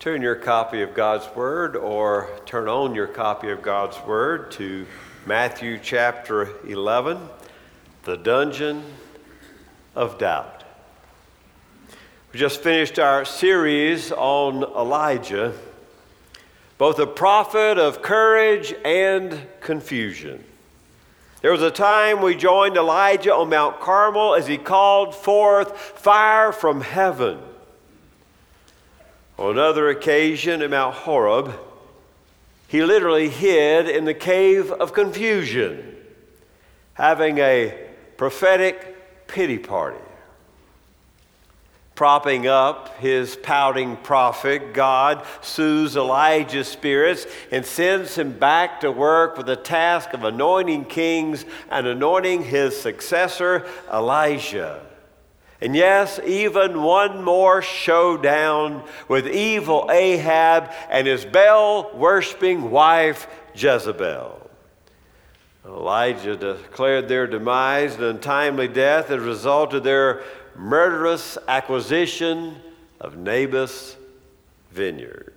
Turn your copy of God's Word or turn on your copy of God's Word to Matthew chapter 11, the dungeon of doubt. We just finished our series on Elijah, both a prophet of courage and confusion. There was a time we joined Elijah on Mount Carmel as he called forth fire from heaven. On another occasion at Mount Horeb, he literally hid in the cave of confusion, having a prophetic pity party. Propping up his pouting prophet, God soothes Elijah's spirits and sends him back to work with the task of anointing kings and anointing his successor, Elisha. And yes, even one more showdown with evil Ahab and his Baal worshiping wife, Jezebel. Elijah declared their demise and untimely death as a result of their murderous acquisition of Naboth's vineyard.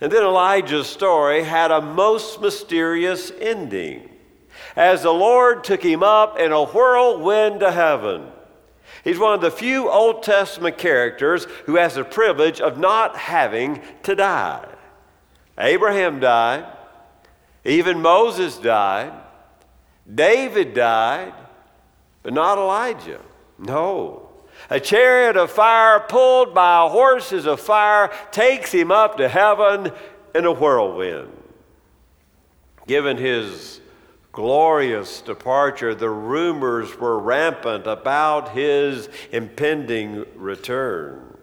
And then Elijah's story had a most mysterious ending as the Lord took him up in a whirlwind to heaven. He's one of the few Old Testament characters who has the privilege of not having to die. Abraham died, even Moses died, David died, but not Elijah. No. A chariot of fire pulled by horses of fire takes him up to heaven in a whirlwind. Given his glorious departure, the rumors were rampant about his impending return.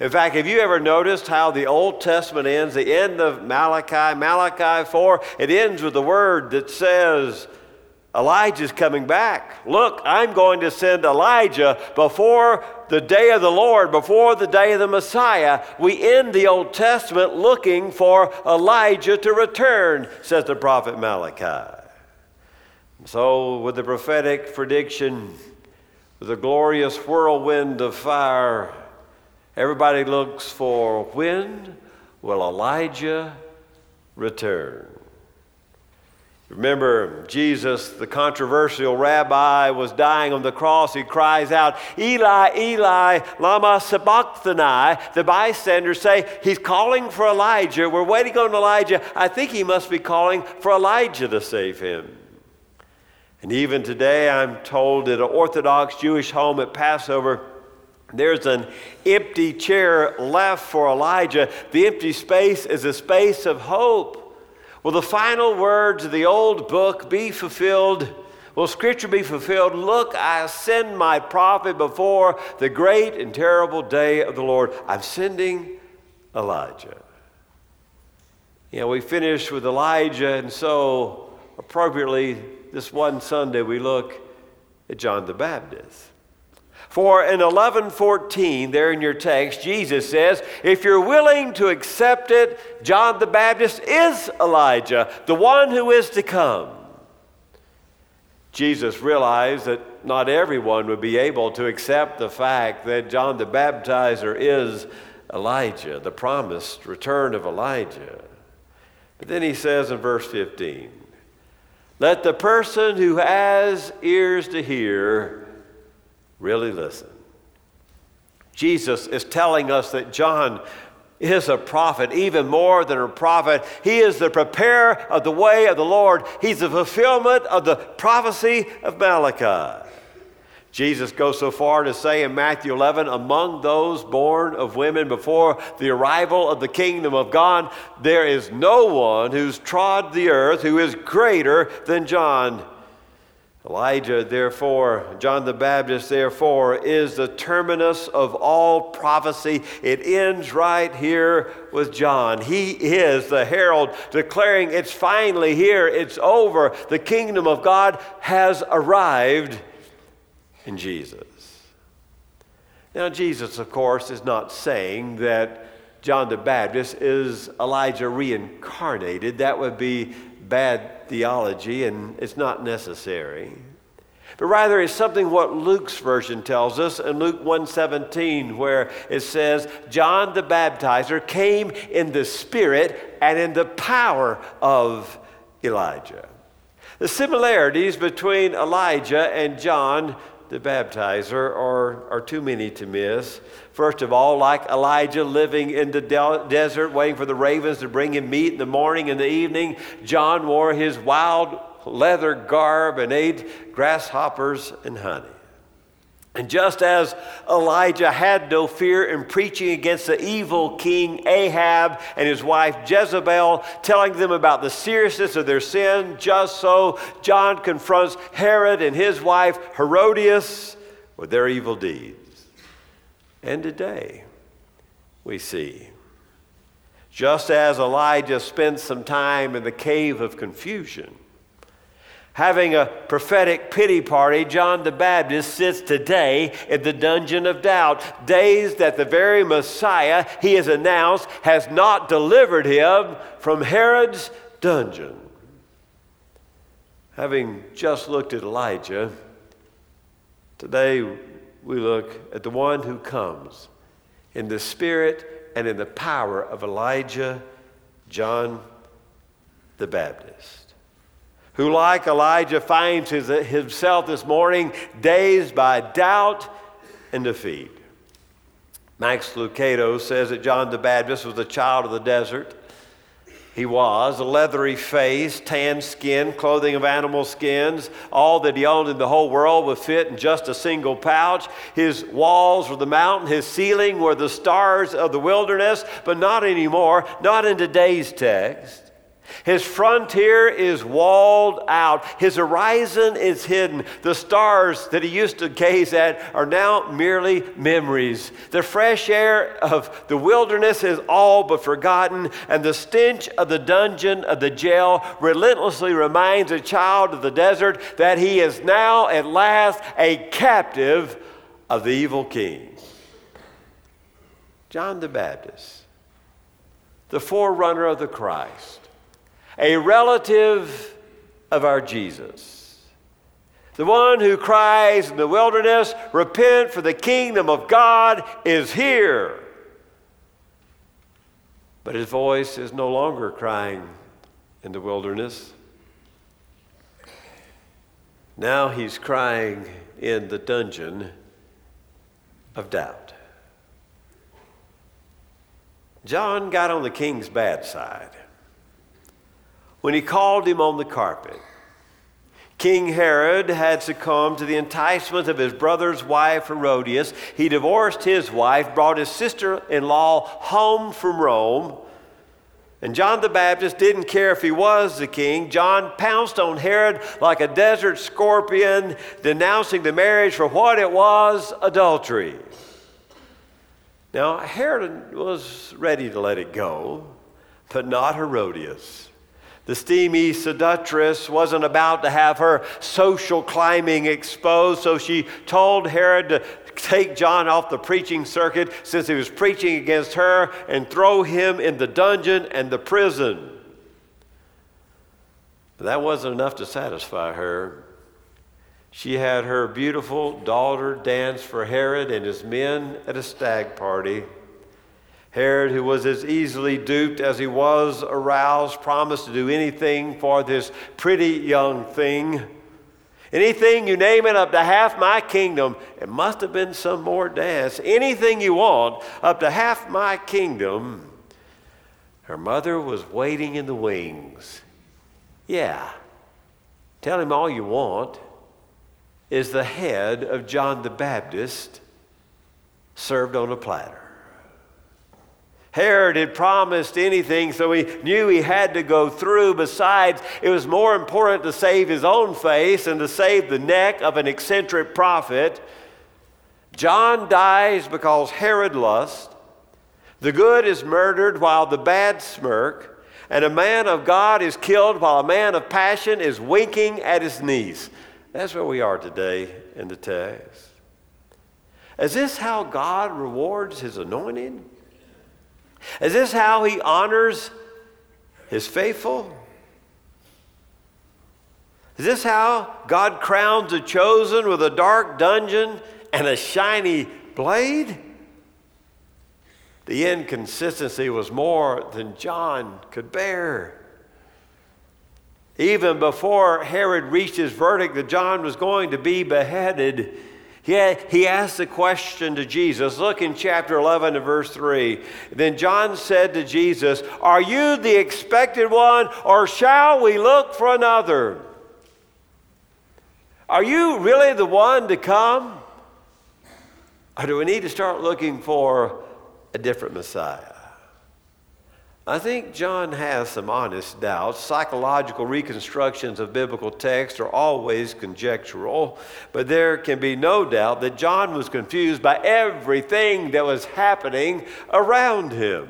In fact, have you ever noticed how the Old Testament ends? The end of Malachi, Malachi 4, it ends with the word that says, Elijah's coming back. Look, I'm going to send Elijah before the day of the Lord, before the day of the Messiah. We end the Old Testament looking for Elijah to return, says the prophet Malachi. So, with the prophetic prediction, with the glorious whirlwind of fire, everybody looks for when will Elijah return? Remember, Jesus, the controversial rabbi, was dying on the cross. He cries out, Eli, Eli, Lama Sabachthani. The bystanders say, He's calling for Elijah. We're waiting on Elijah. I think he must be calling for Elijah to save him. And even today, I'm told at an Orthodox Jewish home at Passover, there's an empty chair left for Elijah. The empty space is a space of hope. Will the final words of the old book be fulfilled? Will Scripture be fulfilled? Look, I send my prophet before the great and terrible day of the Lord. I'm sending Elijah. You know, we finished with Elijah, and so appropriately this one Sunday we look at John the Baptist. For in 11:14 there in your text Jesus says, if you're willing to accept it, John the Baptist is Elijah, the one who is to come. Jesus realized that not everyone would be able to accept the fact that John the Baptizer is Elijah, the promised return of Elijah. But then he says in verse 15, let the person who has ears to hear really listen. Jesus is telling us that John is a prophet, even more than a prophet. He is the preparer of the way of the Lord, he's the fulfillment of the prophecy of Malachi. Jesus goes so far to say in Matthew 11, among those born of women before the arrival of the kingdom of God, there is no one who's trod the earth who is greater than John. Elijah, therefore, John the Baptist, therefore, is the terminus of all prophecy. It ends right here with John. He is the herald declaring it's finally here, it's over. The kingdom of God has arrived in Jesus. Now, Jesus, of course, is not saying that John the Baptist is Elijah reincarnated. That would be bad theology, and it's not necessary. but rather it's something what Luke's version tells us in Luke 1:17 where it says John the baptizer came in the spirit and in the power of Elijah. The similarities between Elijah and John the baptizer are, are too many to miss. First of all, like Elijah living in the de- desert, waiting for the ravens to bring him meat in the morning and the evening, John wore his wild leather garb and ate grasshoppers and honey. And just as Elijah had no fear in preaching against the evil king Ahab and his wife Jezebel, telling them about the seriousness of their sin, just so John confronts Herod and his wife Herodias with their evil deeds. And today, we see, just as Elijah spent some time in the cave of confusion, having a prophetic pity party, John the Baptist sits today in the dungeon of doubt, days that the very Messiah he has announced has not delivered him from Herod's dungeon. Having just looked at Elijah, today we look at the one who comes in the spirit and in the power of Elijah, John the Baptist who, like Elijah, finds his, himself this morning dazed by doubt and defeat. Max Lucado says that John the Baptist was a child of the desert. He was a leathery face, tan skin, clothing of animal skins. All that he owned in the whole world would fit in just a single pouch. His walls were the mountain, his ceiling were the stars of the wilderness, but not anymore, not in today's text. His frontier is walled out. His horizon is hidden. The stars that he used to gaze at are now merely memories. The fresh air of the wilderness is all but forgotten, and the stench of the dungeon of the jail relentlessly reminds a child of the desert that he is now at last a captive of the evil king. John the Baptist, the forerunner of the Christ a relative of our Jesus. The one who cries in the wilderness, Repent, for the kingdom of God is here. But his voice is no longer crying in the wilderness. Now he's crying in the dungeon of doubt. John got on the king's bad side when he called him on the carpet. King Herod had succumbed to the enticement of his brother's wife, Herodias. He divorced his wife, brought his sister in law home from Rome. And John the Baptist didn't care if he was the king. John pounced on Herod like a desert scorpion, denouncing the marriage for what it was adultery. Now, Herod was ready to let it go, but not Herodias. The steamy seductress wasn't about to have her social climbing exposed, so she told Herod to take John off the preaching circuit since he was preaching against her and throw him in the dungeon and the prison. But that wasn't enough to satisfy her. She had her beautiful daughter dance for Herod and his men at a stag party. Herod, who was as easily duped as he was aroused, promised to do anything for this pretty young thing. Anything you name it, up to half my kingdom. It must have been some more dance. Anything you want, up to half my kingdom. Her mother was waiting in the wings. Yeah, tell him all you want is the head of John the Baptist served on a platter. Herod had promised anything, so he knew he had to go through. Besides, it was more important to save his own face and to save the neck of an eccentric prophet. John dies because Herod lusts. The good is murdered while the bad smirk. And a man of God is killed while a man of passion is winking at his knees. That's where we are today in the text. Is this how God rewards his anointed? Is this how he honors his faithful? Is this how God crowns the chosen with a dark dungeon and a shiny blade? The inconsistency was more than John could bear. Even before Herod reached his verdict that John was going to be beheaded, he, he asked the question to Jesus. Look in chapter 11 and verse 3. Then John said to Jesus, Are you the expected one, or shall we look for another? Are you really the one to come? Or do we need to start looking for a different Messiah? I think John has some honest doubts. Psychological reconstructions of biblical text are always conjectural, but there can be no doubt that John was confused by everything that was happening around him.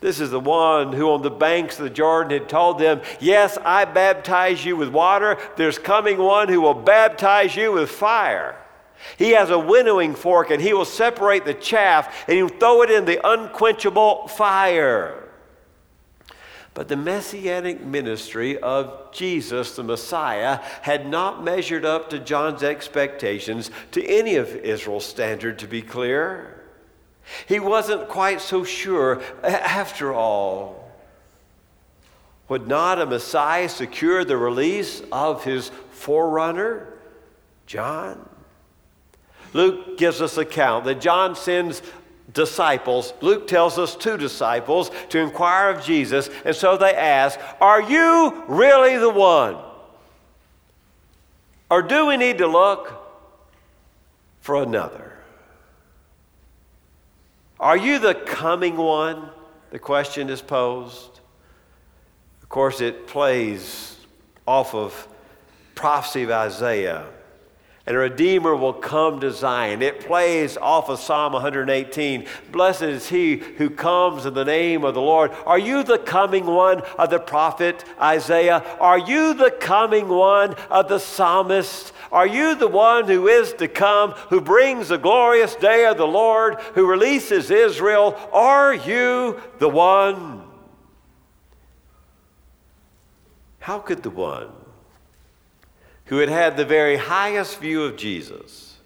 This is the one who, on the banks of the Jordan, had told them, Yes, I baptize you with water. There's coming one who will baptize you with fire. He has a winnowing fork and he will separate the chaff and he'll throw it in the unquenchable fire. But the messianic ministry of Jesus, the Messiah, had not measured up to John's expectations to any of Israel's standard, to be clear. He wasn't quite so sure. After all, would not a Messiah secure the release of his forerunner, John? Luke gives us account that John sends disciples. Luke tells us two disciples to inquire of Jesus, and so they ask, Are you really the one? Or do we need to look for another? Are you the coming one? The question is posed. Of course, it plays off of prophecy of Isaiah and a Redeemer will come to Zion. It plays off of Psalm 118. Blessed is he who comes in the name of the Lord. Are you the coming one of the prophet Isaiah? Are you the coming one of the psalmist? Are you the one who is to come, who brings the glorious day of the Lord, who releases Israel? Are you the one? How could the one who had had the very highest view of Jesus.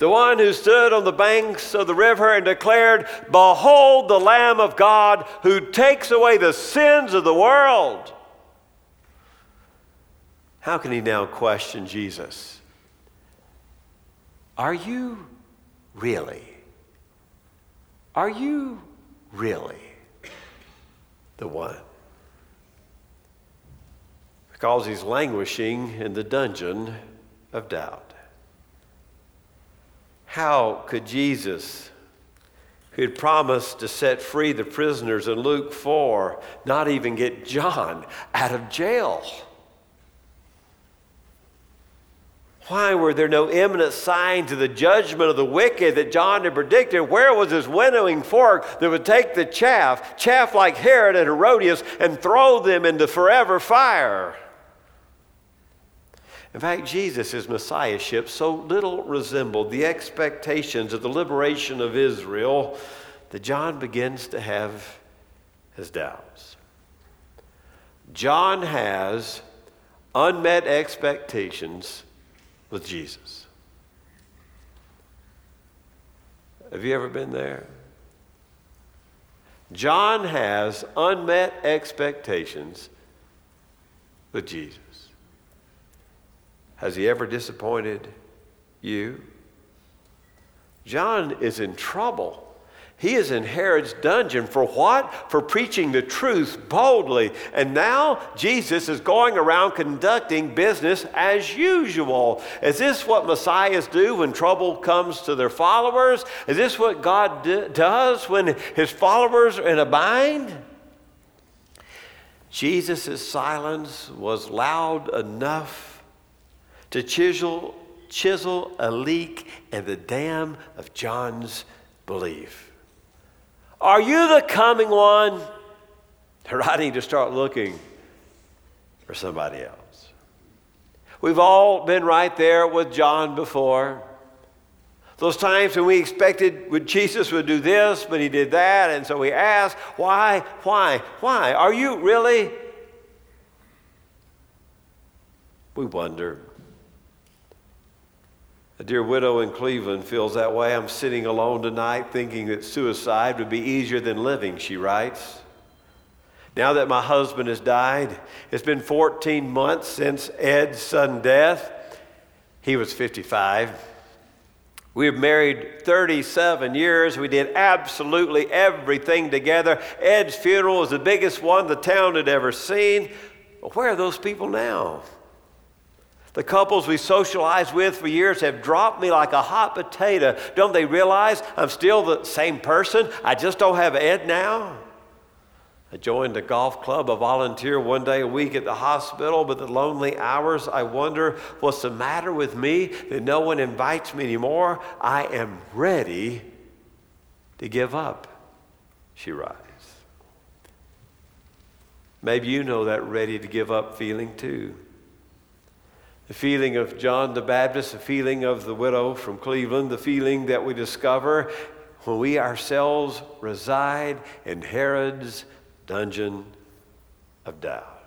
The one who stood on the banks of the river and declared, Behold the Lamb of God who takes away the sins of the world. How can he now question Jesus? Are you really? Are you really the one? Because he's languishing in the dungeon of doubt. How could Jesus, who had promised to set free the prisoners in Luke 4, not even get John out of jail? Why were there no imminent signs of the judgment of the wicked that John had predicted? Where was his winnowing fork that would take the chaff, chaff like Herod and Herodias, and throw them into forever fire? In fact, Jesus' messiahship so little resembled the expectations of the liberation of Israel that John begins to have his doubts. John has unmet expectations with Jesus. Have you ever been there? John has unmet expectations with Jesus. Has he ever disappointed you? John is in trouble. He is in Herod's dungeon for what? For preaching the truth boldly. And now Jesus is going around conducting business as usual. Is this what messiahs do when trouble comes to their followers? Is this what God does when his followers are in a bind? Jesus' silence was loud enough to chisel, chisel a leak in the dam of John's belief. Are you the coming one? Or I need to start looking for somebody else. We've all been right there with John before. Those times when we expected when Jesus would do this, but he did that, and so we ask, why, why, why? Are you really We wonder. A dear widow in Cleveland feels that way. I'm sitting alone tonight thinking that suicide would be easier than living, she writes. Now that my husband has died, it's been 14 months since Ed's sudden death. He was 55. We have married 37 years. We did absolutely everything together. Ed's funeral was the biggest one the town had ever seen. Where are those people now? The couples we socialized with for years have dropped me like a hot potato. Don't they realize I'm still the same person? I just don't have Ed now. I joined a golf club, a volunteer one day a week at the hospital, but the lonely hours, I wonder what's the matter with me that no one invites me anymore. I am ready to give up, she writes. Maybe you know that ready to give up feeling too the feeling of John the Baptist, the feeling of the widow from Cleveland, the feeling that we discover when we ourselves reside in Herod's dungeon of doubt.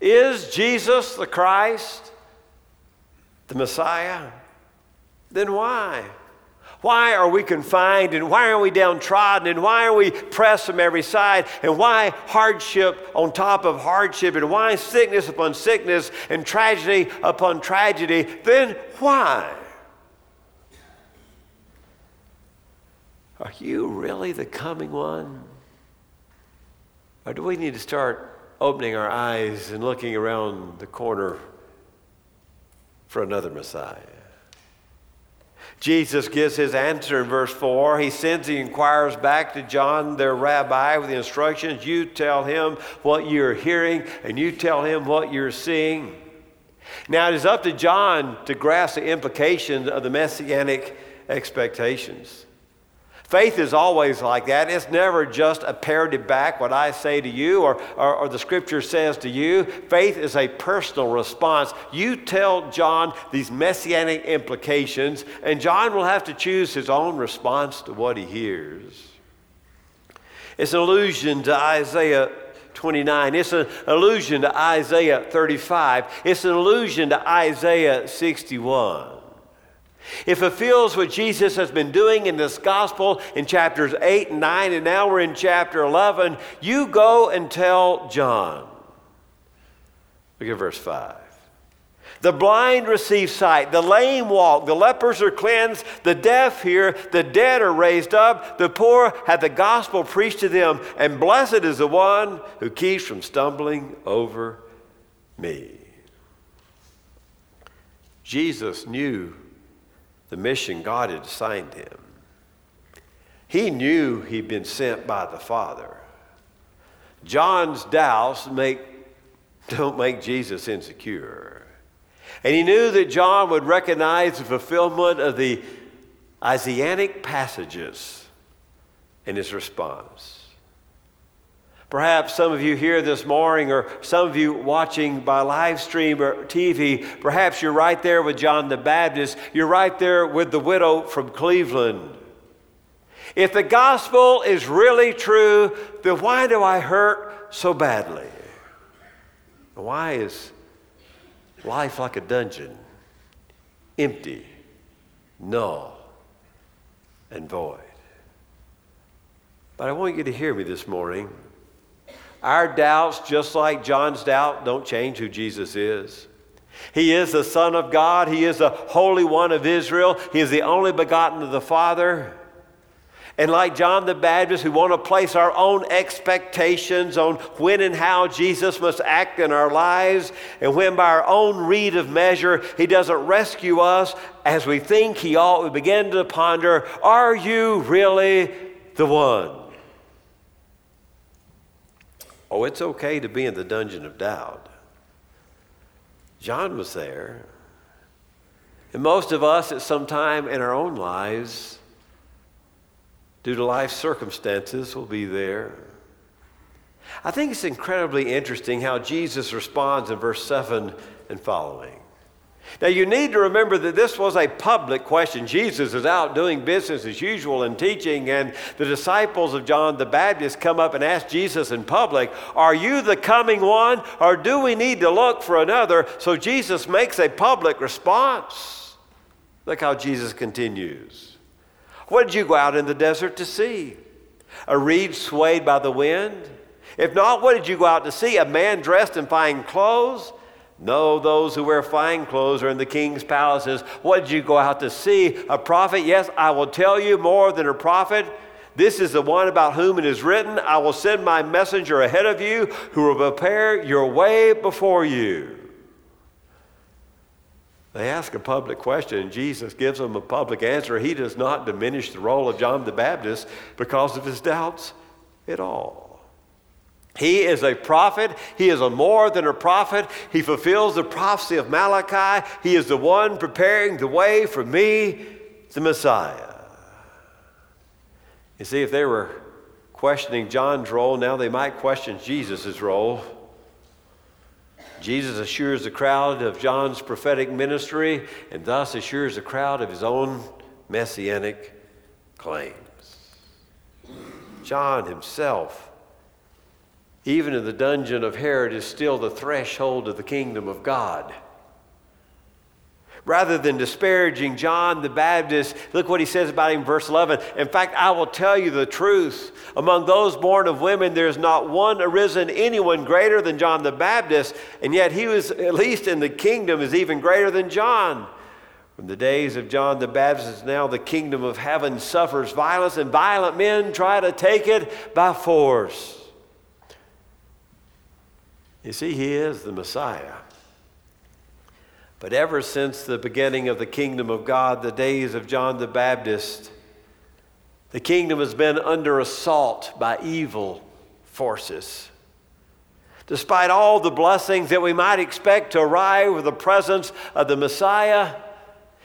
Is Jesus the Christ, the Messiah? Then why? Why are we confined and why are we downtrodden and why are we pressed from every side and why hardship on top of hardship and why sickness upon sickness and tragedy upon tragedy? Then why? Are you really the coming one? Or do we need to start opening our eyes and looking around the corner for another Messiah? Jesus gives his answer in verse 4. He sends, the inquires back to John, their rabbi, with the instructions you tell him what you're hearing, and you tell him what you're seeing. Now, it is up to John to grasp the implications of the messianic expectations. Faith is always like that. It's never just a parroted back what I say to you or, or, or, the scripture says to you. Faith is a personal response. You tell John these messianic implications, and John will have to choose his own response to what he hears. It's an allusion to Isaiah 29. It's an allusion to Isaiah 35. It's an allusion to Isaiah 61. It fulfills what Jesus has been doing in this gospel in chapters 8 and 9, and now we're in chapter 11. You go and tell John. Look at verse 5. The blind receive sight, the lame walk, the lepers are cleansed, the deaf hear, the dead are raised up, the poor have the gospel preached to them, and blessed is the one who keeps from stumbling over me. Jesus knew the mission God had assigned him. He knew he'd been sent by the Father. John's doubts make, don't make Jesus insecure. And he knew that John would recognize the fulfillment of the Isaianic passages in his response. Perhaps some of you here this morning, or some of you watching by live stream or TV, perhaps you're right there with John the Baptist. You're right there with the widow from Cleveland. If the gospel is really true, then why do I hurt so badly? Why is life like a dungeon, empty, null, and void? But I want you to hear me this morning. Our doubts, just like John's doubt, don't change who Jesus is. He is the Son of God. He is the Holy One of Israel. He is the only begotten of the Father. And like John the Baptist, we want to place our own expectations on when and how Jesus must act in our lives, and when by our own read of measure he doesn't rescue us as we think he ought, we begin to ponder are you really the one? Oh, it's okay to be in the dungeon of doubt. John was there. And most of us, at some time in our own lives, due to life circumstances, will be there. I think it's incredibly interesting how Jesus responds in verse 7 and following. Now, you need to remember that this was a public question. Jesus is out doing business as usual and teaching, and the disciples of John the Baptist come up and ask Jesus in public, Are you the coming one, or do we need to look for another? So Jesus makes a public response. Look how Jesus continues. What did you go out in the desert to see? A reed swayed by the wind? If not, what did you go out to see? A man dressed in fine clothes? No, those who wear fine clothes are in the king's palaces. What did you go out to see? A prophet? Yes, I will tell you more than a prophet. This is the one about whom it is written, I will send my messenger ahead of you who will prepare your way before you. They ask a public question, and Jesus gives them a public answer. He does not diminish the role of John the Baptist because of his doubts at all. He is a prophet. He is a more than a prophet. He fulfills the prophecy of Malachi. He is the one preparing the way for me, the Messiah. You see, if they were questioning John's role, now they might question Jesus' role. Jesus assures the crowd of John's prophetic ministry and thus assures the crowd of his own messianic claims. John himself even in the dungeon of Herod, is still the threshold of the kingdom of God. Rather than disparaging John the Baptist, look what he says about him verse 11. In fact, I will tell you the truth. Among those born of women, there is not one arisen anyone greater than John the Baptist, and yet he was, at least in the kingdom, is even greater than John. From the days of John the Baptist, now the kingdom of heaven suffers violence, and violent men try to take it by force. You see, he is the Messiah. But ever since the beginning of the kingdom of God, the days of John the Baptist, the kingdom has been under assault by evil forces. Despite all the blessings that we might expect to arrive with the presence of the Messiah,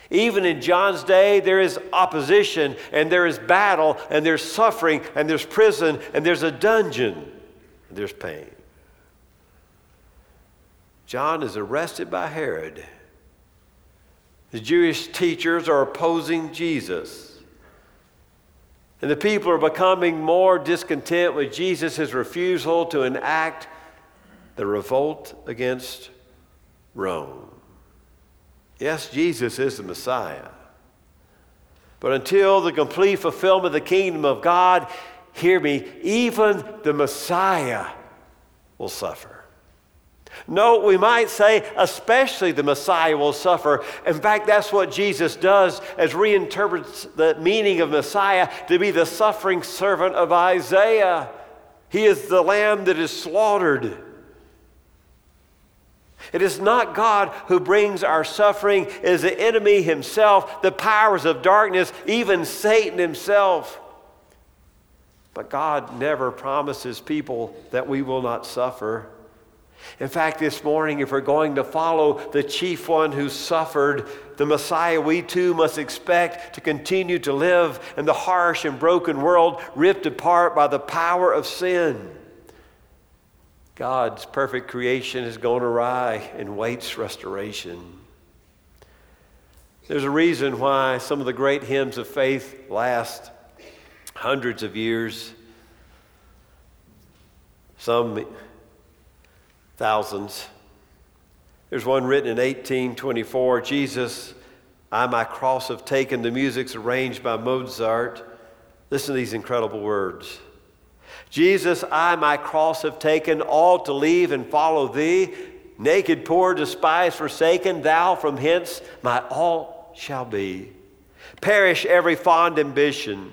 even in John's day, there is opposition and there is battle and there's suffering and there's prison and there's a dungeon and there's pain. John is arrested by Herod. The Jewish teachers are opposing Jesus. And the people are becoming more discontent with Jesus' refusal to enact the revolt against Rome. Yes, Jesus is the Messiah. But until the complete fulfillment of the kingdom of God, hear me, even the Messiah will suffer. No, we might say, especially the Messiah will suffer. In fact, that's what Jesus does as reinterprets the meaning of Messiah to be the suffering servant of Isaiah. He is the lamb that is slaughtered. It is not God who brings our suffering, it is the enemy himself, the powers of darkness, even Satan himself. But God never promises people that we will not suffer. In fact, this morning, if we're going to follow the chief one who suffered, the Messiah, we too must expect to continue to live in the harsh and broken world ripped apart by the power of sin. God's perfect creation has gone awry and waits restoration. There's a reason why some of the great hymns of faith last hundreds of years. Some thousands. There's one written in 1824 Jesus, I my cross have taken. The music's arranged by Mozart. Listen to these incredible words. Jesus, I my cross have taken, all to leave and follow thee. Naked, poor, despised, forsaken, thou from hence my all shall be. Perish every fond ambition,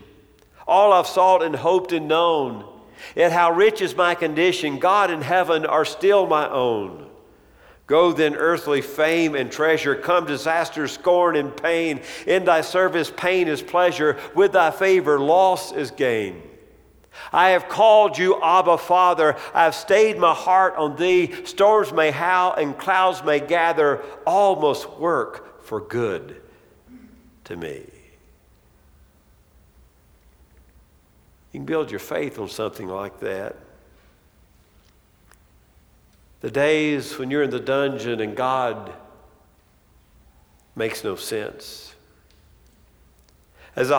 all I've sought and hoped and known. Yet how rich is my condition, God and heaven are still my own. Go then, earthly fame and treasure, come disaster, scorn, and pain. In thy service, pain is pleasure, with thy favor, loss is gain. I have called you Abba, Father. I have stayed my heart on thee. Storms may howl and clouds may gather, all must work for good to me. You can build your faith on something like that. The days when you're in the dungeon and God makes no sense. As a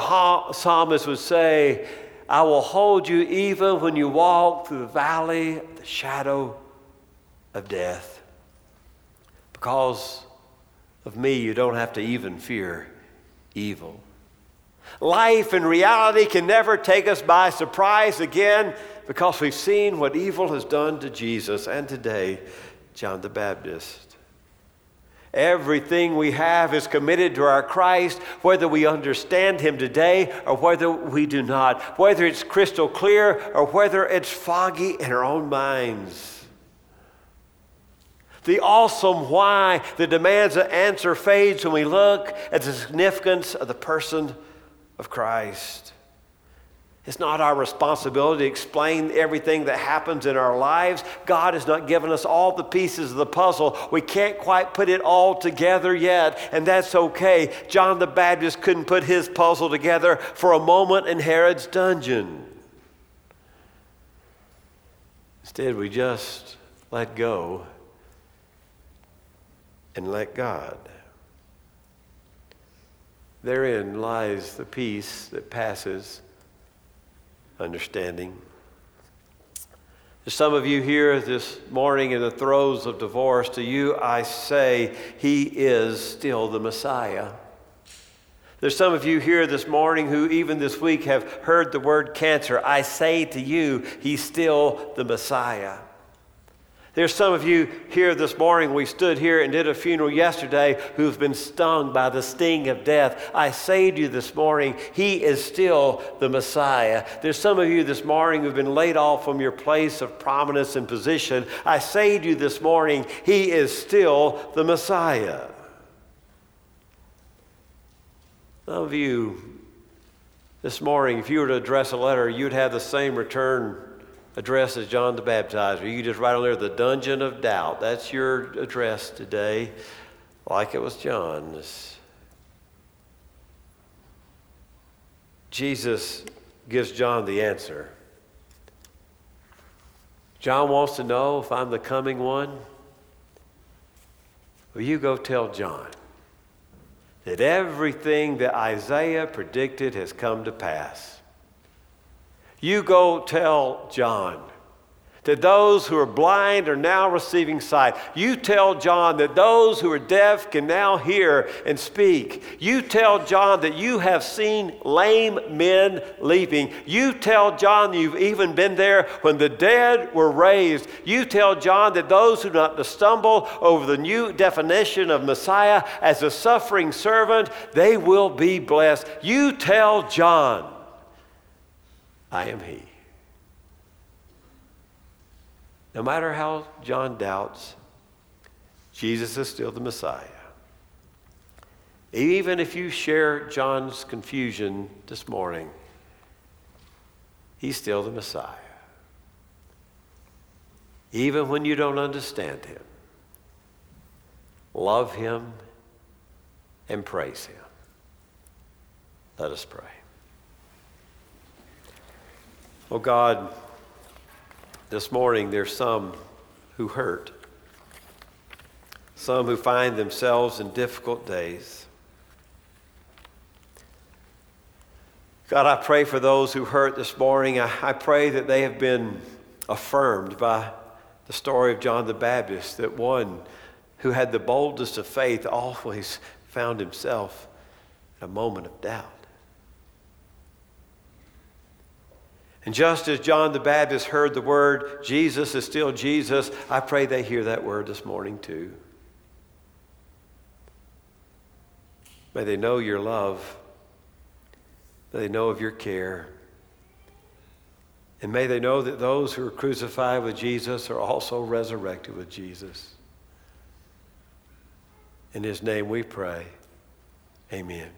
psalmist would say, I will hold you even when you walk through the valley of the shadow of death. Because of me, you don't have to even fear evil. Life and reality can never take us by surprise again because we've seen what evil has done to Jesus and today, John the Baptist. Everything we have is committed to our Christ, whether we understand Him today or whether we do not, whether it's crystal clear or whether it's foggy in our own minds. The awesome why that demands an answer fades when we look at the significance of the person of Christ. It's not our responsibility to explain everything that happens in our lives. God has not given us all the pieces of the puzzle. We can't quite put it all together yet, and that's okay. John the Baptist couldn't put his puzzle together for a moment in Herod's dungeon. Instead, we just let go and let God. Therein lies the peace that passes understanding. To some of you here this morning in the throes of divorce, to you I say, He is still the Messiah. There's some of you here this morning who, even this week, have heard the word cancer. I say to you, He's still the Messiah. There's some of you here this morning, we stood here and did a funeral yesterday who've been stung by the sting of death. I to you this morning, He is still the Messiah. There's some of you this morning who've been laid off from your place of prominence and position. I to you this morning, He is still the Messiah. Some of you this morning, if you were to address a letter, you'd have the same return address as John the Baptizer. You just write on there the dungeon of doubt. That's your address today, like it was John's. Jesus gives John the answer. John wants to know if I'm the coming one. Well, you go tell John that everything that Isaiah predicted has come to pass. You go tell John that those who are blind are now receiving sight. You tell John that those who are deaf can now hear and speak. You tell John that you have seen lame men leaping. You tell John you've even been there when the dead were raised. You tell John that those who do not to stumble over the new definition of Messiah as a suffering servant, they will be blessed. You tell John I am He. No matter how John doubts, Jesus is still the Messiah. Even if you share John's confusion this morning, he's still the Messiah. Even when you don't understand him, love him and praise him. Let us pray. Oh God, this morning there's some who hurt, some who find themselves in difficult days. God, I pray for those who hurt this morning. I, I pray that they have been affirmed by the story of John the Baptist, that one who had the boldest of faith always found himself in a moment of doubt. And just as John the Baptist heard the word, Jesus is still Jesus, I pray they hear that word this morning too. May they know your love. May they know of your care. And may they know that those who are crucified with Jesus are also resurrected with Jesus. In his name we pray. Amen.